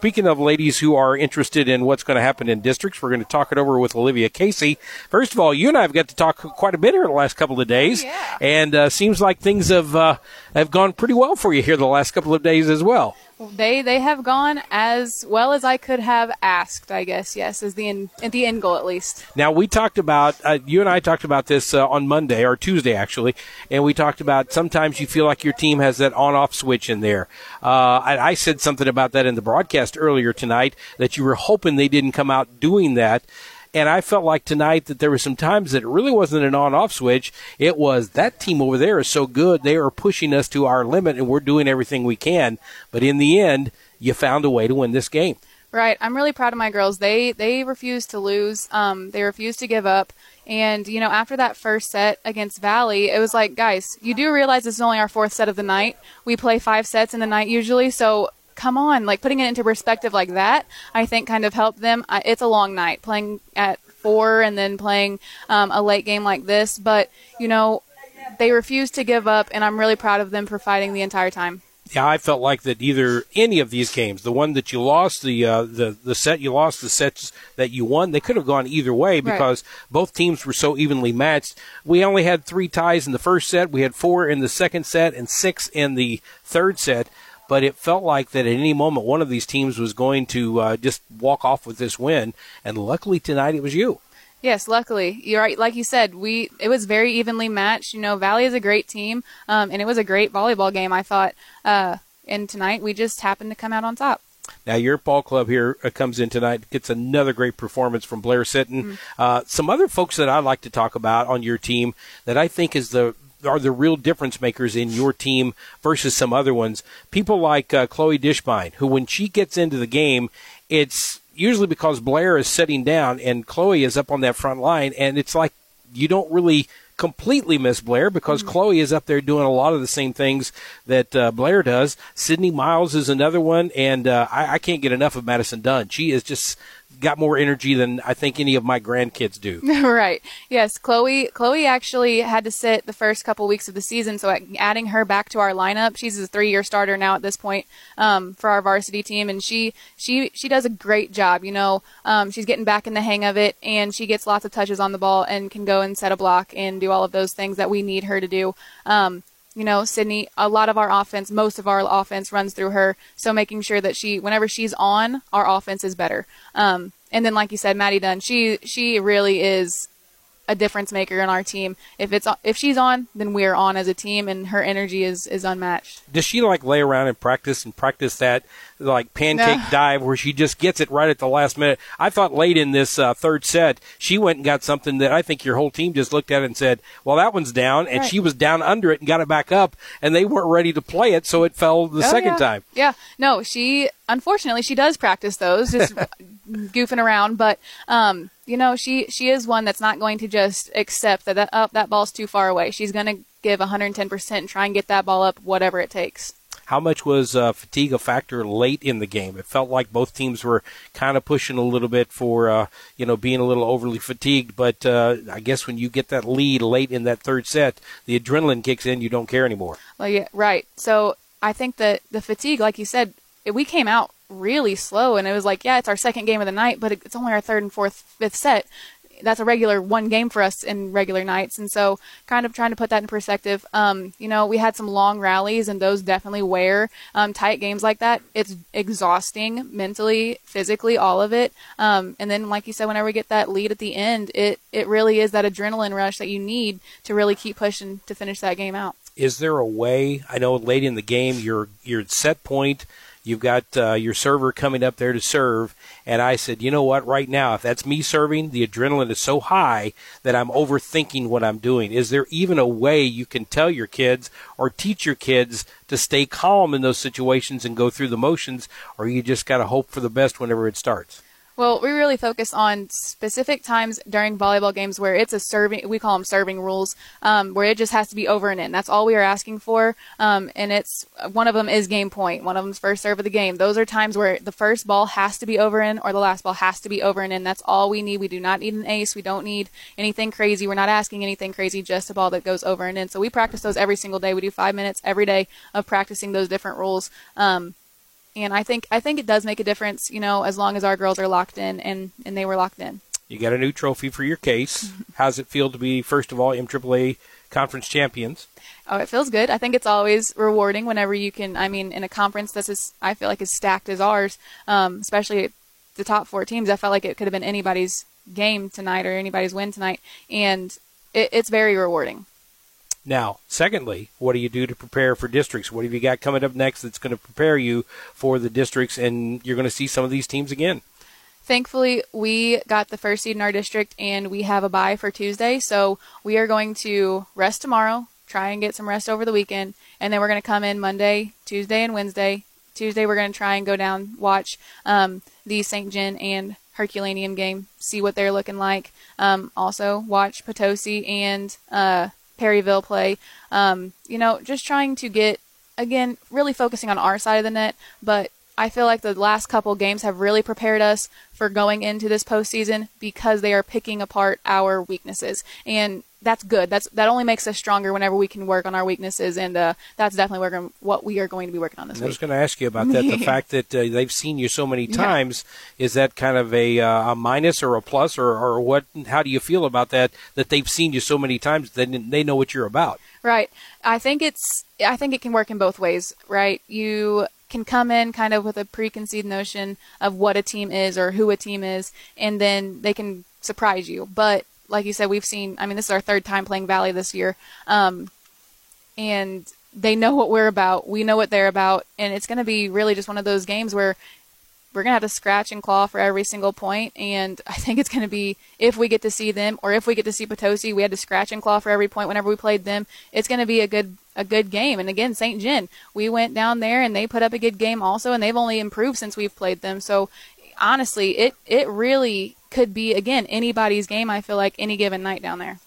Speaking of ladies who are interested in what's going to happen in districts, we're going to talk it over with Olivia Casey. First of all, you and I have got to talk quite a bit here the last couple of days, oh, yeah. and uh, seems like things have uh, have gone pretty well for you here the last couple of days as well. They they have gone as well as I could have asked. I guess yes, is the end, the end goal at least. Now we talked about uh, you and I talked about this uh, on Monday or Tuesday actually, and we talked about sometimes you feel like your team has that on-off switch in there. Uh, I, I said something about that in the broadcast earlier tonight that you were hoping they didn't come out doing that. And I felt like tonight that there were some times that it really wasn't an on off switch. It was that team over there is so good. They are pushing us to our limit and we're doing everything we can. But in the end, you found a way to win this game. Right. I'm really proud of my girls. They they refused to lose. Um, they refused to give up. And you know, after that first set against Valley, it was like, guys, you do realize this is only our fourth set of the night. We play five sets in the night usually, so come on, like putting it into perspective like that, I think kind of helped them. I, it's a long night playing at four and then playing um, a late game like this, but you know, they refused to give up, and I'm really proud of them for fighting the entire time. Yeah, I felt like that either any of these games, the one that you lost, the uh, the the set you lost, the sets that you won, they could have gone either way because right. both teams were so evenly matched. We only had three ties in the first set. We had four in the second set and six in the third set but it felt like that at any moment one of these teams was going to uh, just walk off with this win. And luckily tonight it was you. Yes, luckily you're right. Like you said, we it was very evenly matched. You know, Valley is a great team, um, and it was a great volleyball game. I thought, uh, and tonight we just happened to come out on top. Now your ball club here uh, comes in tonight, gets another great performance from Blair Sitton. Mm-hmm. Uh, some other folks that I'd like to talk about on your team that I think is the are the real difference makers in your team versus some other ones. People like uh, Chloe Dishbine, who when she gets into the game, it's usually because Blair is sitting down and Chloe is up on that front line, and it's like you don't really completely miss Blair because mm-hmm. Chloe is up there doing a lot of the same things that uh, Blair does. Sydney Miles is another one, and uh, I, I can't get enough of Madison Dunn. She is just got more energy than I think any of my grandkids do. right. Yes, Chloe. Chloe actually had to sit the first couple weeks of the season, so adding her back to our lineup, she's a three-year starter now at this point um, for our varsity team, and she she she does a great job. You know, um, she's getting back in the hang of it, and she gets lots of touches on the ball and can go and set a block and do all of those things that we need her to do. Um, you know, Sydney, a lot of our offense, most of our offense runs through her. So making sure that she, whenever she's on, our offense is better. Um, and then, like you said, Maddie Dunn, she she really is a difference maker in our team. If it's if she's on, then we're on as a team, and her energy is is unmatched. Does she like lay around and practice and practice that like pancake no. dive where she just gets it right at the last minute? I thought late in this uh, third set she went and got something that I think your whole team just looked at and said, "Well, that one's down," and right. she was down under it and got it back up, and they weren't ready to play it, so it fell the oh, second yeah. time. Yeah, no, she unfortunately she does practice those just goofing around, but um, you know, she she is one that's not going to just accept that that, oh, that ball's too far away. She's going to give 110% and try and get that ball up, whatever it takes. How much was uh, fatigue a factor late in the game? It felt like both teams were kind of pushing a little bit for, uh, you know, being a little overly fatigued. But uh, I guess when you get that lead late in that third set, the adrenaline kicks in. You don't care anymore. Well, yeah, right. So I think that the fatigue, like you said, we came out really slow and it was like yeah it's our second game of the night but it's only our third and fourth fifth set. That's a regular one game for us in regular nights and so kind of trying to put that in perspective um, you know we had some long rallies and those definitely wear um, tight games like that. It's exhausting mentally physically all of it um, and then like you said whenever we get that lead at the end it it really is that adrenaline rush that you need to really keep pushing to finish that game out. Is there a way i know late in the game your your set point You've got uh, your server coming up there to serve. And I said, you know what? Right now, if that's me serving, the adrenaline is so high that I'm overthinking what I'm doing. Is there even a way you can tell your kids or teach your kids to stay calm in those situations and go through the motions? Or you just got to hope for the best whenever it starts? Well, we really focus on specific times during volleyball games where it's a serving, we call them serving rules, um, where it just has to be over and in. That's all we are asking for. Um, and it's, one of them is game point. One of them's first serve of the game. Those are times where the first ball has to be over in or the last ball has to be over and in. That's all we need. We do not need an ace. We don't need anything crazy. We're not asking anything crazy, just a ball that goes over and in. So we practice those every single day. We do five minutes every day of practicing those different rules. Um, and I think I think it does make a difference, you know, as long as our girls are locked in and and they were locked in. You got a new trophy for your case. How's it feel to be first of all MAAA conference champions? Oh, it feels good. I think it's always rewarding whenever you can. I mean, in a conference that's as I feel like as stacked as ours, um, especially the top four teams. I felt like it could have been anybody's game tonight or anybody's win tonight, and it, it's very rewarding. Now, secondly, what do you do to prepare for districts? What have you got coming up next that's going to prepare you for the districts and you're going to see some of these teams again? Thankfully, we got the first seed in our district and we have a bye for Tuesday. So we are going to rest tomorrow, try and get some rest over the weekend, and then we're going to come in Monday, Tuesday, and Wednesday. Tuesday, we're going to try and go down, watch um, the St. John and Herculaneum game, see what they're looking like. Um, also, watch Potosi and uh, Perryville play. Um, you know, just trying to get, again, really focusing on our side of the net, but I feel like the last couple games have really prepared us for going into this postseason because they are picking apart our weaknesses. And that's good. That's that only makes us stronger whenever we can work on our weaknesses, and uh, that's definitely working, what we are going to be working on this I week. was going to ask you about that. The fact that uh, they've seen you so many times yeah. is that kind of a, uh, a minus or a plus, or, or what? How do you feel about that? That they've seen you so many times, that they know what you're about. Right. I think it's. I think it can work in both ways. Right. You can come in kind of with a preconceived notion of what a team is or who a team is, and then they can surprise you. But like you said, we've seen. I mean, this is our third time playing Valley this year, um, and they know what we're about. We know what they're about, and it's going to be really just one of those games where we're going to have to scratch and claw for every single point. And I think it's going to be if we get to see them, or if we get to see Potosi, we had to scratch and claw for every point whenever we played them. It's going to be a good a good game. And again, St. John, we went down there and they put up a good game also, and they've only improved since we've played them. So honestly, it it really could be again anybody's game. I feel like any given night down there.